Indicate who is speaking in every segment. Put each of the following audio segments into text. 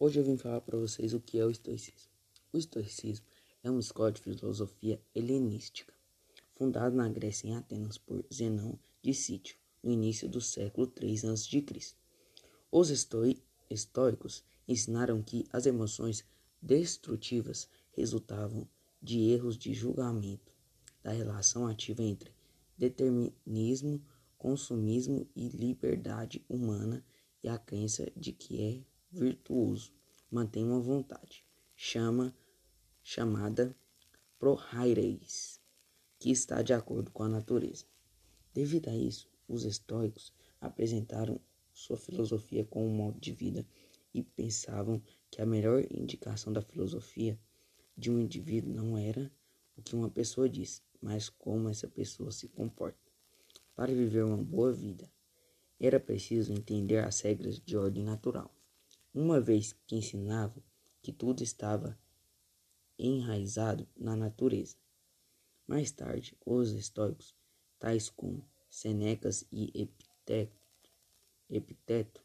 Speaker 1: Hoje eu vim falar para vocês o que é o estoicismo. O estoicismo é uma escola de filosofia helenística, fundada na Grécia em Atenas por Zenão de Sítio, no início do século III a.C. Os estoi estoicos ensinaram que as emoções destrutivas resultavam de erros de julgamento da relação ativa entre determinismo, consumismo e liberdade humana e a crença de que é virtuoso mantém uma vontade, chama chamada prohaireis, que está de acordo com a natureza. Devido a isso, os estoicos apresentaram sua filosofia como um modo de vida e pensavam que a melhor indicação da filosofia de um indivíduo não era o que uma pessoa diz, mas como essa pessoa se comporta. Para viver uma boa vida, era preciso entender as regras de ordem natural uma vez que ensinavam que tudo estava enraizado na natureza. Mais tarde, os estoicos, tais como Senecas e Epiteto, Epiteto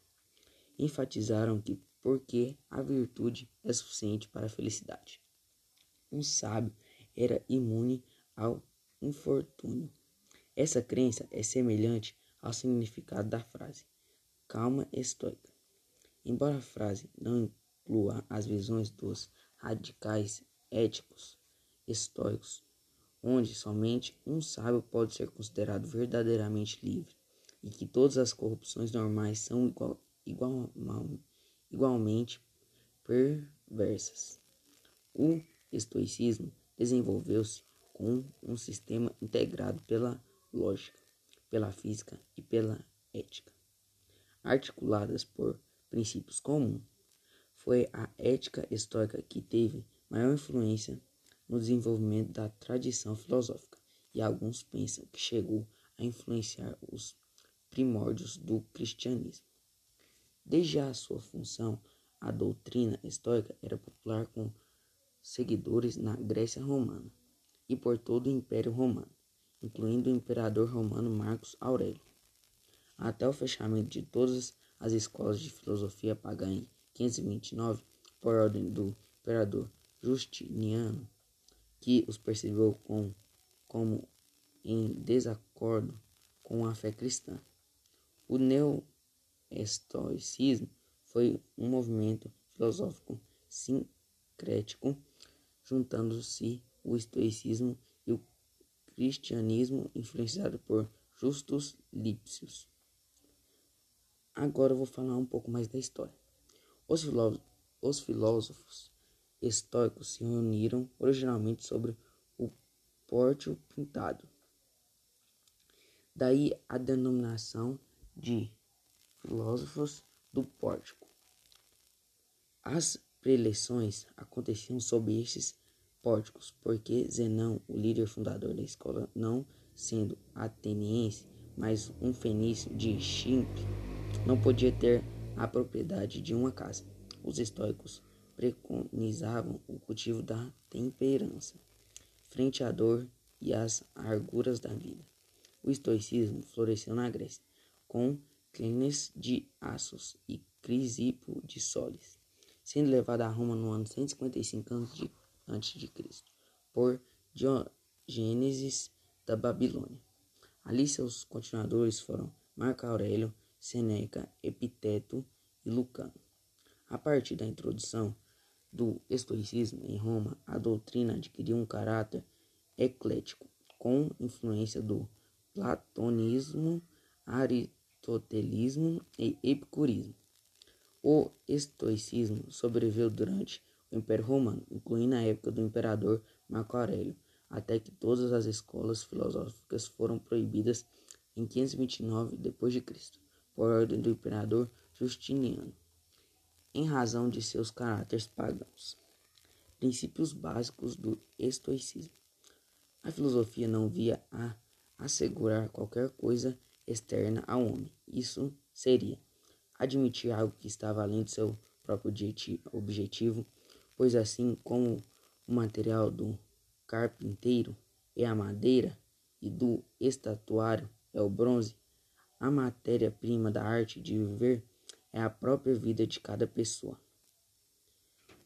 Speaker 1: enfatizaram que porque a virtude é suficiente para a felicidade. Um sábio era imune ao infortúnio. Essa crença é semelhante ao significado da frase calma estoica. Embora a frase não inclua as visões dos radicais éticos estoicos, onde somente um sábio pode ser considerado verdadeiramente livre e que todas as corrupções normais são igual, igual, igualmente perversas. O estoicismo desenvolveu-se com um sistema integrado pela lógica, pela física e pela ética, articuladas por princípios comuns. Foi a ética estoica que teve maior influência no desenvolvimento da tradição filosófica, e alguns pensam que chegou a influenciar os primórdios do cristianismo. Desde a sua função, a doutrina estoica era popular com seguidores na Grécia Romana e por todo o Império Romano, incluindo o imperador romano Marcos Aurélio. Até o fechamento de todas as escolas de filosofia pagã em 529, por ordem do imperador Justiniano, que os percebeu com, como em desacordo com a fé cristã. O neoestoicismo foi um movimento filosófico sincrético, juntando-se o estoicismo e o cristianismo influenciado por Justus Lipsius. Agora eu vou falar um pouco mais da história. Os, filó os filósofos estoicos se reuniram originalmente sobre o pórtico pintado. Daí a denominação de filósofos do pórtico. As preleções aconteciam sob estes pórticos, porque Zenão, o líder fundador da escola, não sendo ateniense, mas um fenício de Chipre, não podia ter a propriedade de uma casa. Os estoicos preconizavam o cultivo da temperança, frente à dor e às arguras da vida. O estoicismo floresceu na Grécia, com Clênis de Assos e Crisipo de Solis, sendo levado a Roma no ano 155 a.C. por Diogênesis da Babilônia. Ali seus continuadores foram Marco Aurélio, Seneca, Epiteto e Lucano. A partir da introdução do estoicismo em Roma, a doutrina adquiriu um caráter eclético, com influência do platonismo, aristotelismo e epicurismo. O estoicismo sobreviveu durante o Império Romano, incluindo a época do imperador Marco Aurélio, até que todas as escolas filosóficas foram proibidas em 529 d.C por ordem do imperador Justiniano, em razão de seus caráteres pagãos. Princípios básicos do estoicismo. A filosofia não via a assegurar qualquer coisa externa ao homem. Isso seria admitir algo que estava além do seu próprio objetivo, pois assim como o material do carpinteiro é a madeira e do estatuário é o bronze, a matéria-prima da arte de viver é a própria vida de cada pessoa.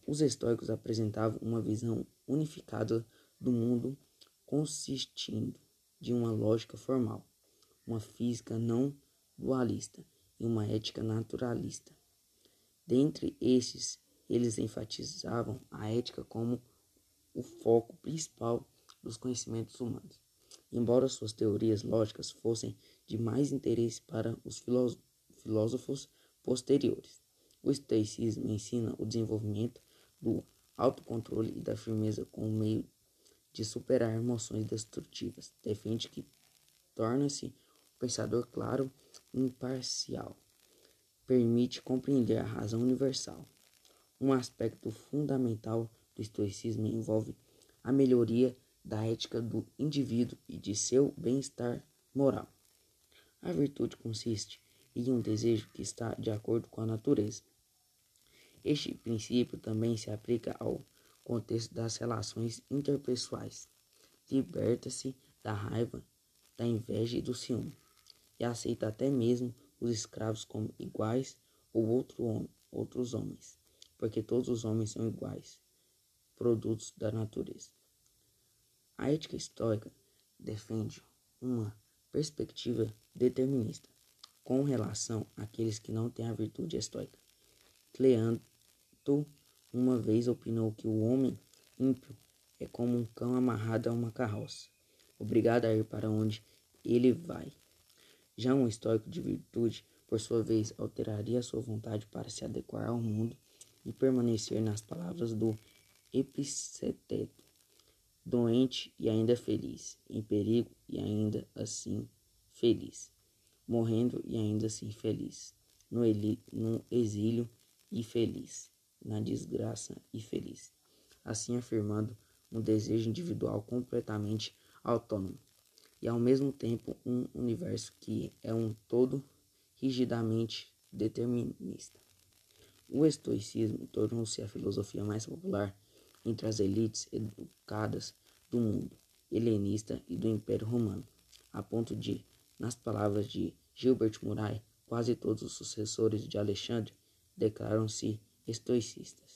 Speaker 1: Os estoicos apresentavam uma visão unificada do mundo consistindo de uma lógica formal, uma física não dualista e uma ética naturalista. Dentre estes, eles enfatizavam a ética como o foco principal dos conhecimentos humanos. Embora suas teorias lógicas fossem de mais interesse para os filósofos posteriores, o estoicismo ensina o desenvolvimento do autocontrole e da firmeza como meio de superar emoções destrutivas. Defende que torna-se o pensador claro e imparcial. Permite compreender a razão universal. Um aspecto fundamental do estoicismo envolve a melhoria da ética do indivíduo e de seu bem-estar moral. A virtude consiste em um desejo que está de acordo com a natureza. Este princípio também se aplica ao contexto das relações interpessoais. Liberta-se da raiva, da inveja e do ciúme, e aceita até mesmo os escravos como iguais ou outro outros homens, porque todos os homens são iguais, produtos da natureza. A ética estoica defende uma perspectiva determinista com relação àqueles que não têm a virtude estoica. Cleanto uma vez opinou que o homem ímpio é como um cão amarrado a uma carroça, obrigado a ir para onde ele vai. Já um estoico de virtude, por sua vez, alteraria sua vontade para se adequar ao mundo e permanecer nas palavras do Epiceteto, doente e ainda feliz, em perigo e ainda assim feliz, morrendo e ainda assim feliz, no, no exílio e feliz na desgraça e feliz, assim afirmando um desejo individual completamente autônomo e ao mesmo tempo um universo que é um todo rigidamente determinista. O estoicismo tornou-se a filosofia mais popular entre as elites educadas do mundo helenista e do Império Romano, a ponto de, nas palavras de Gilbert Murray, quase todos os sucessores de Alexandre declaram-se estoicistas.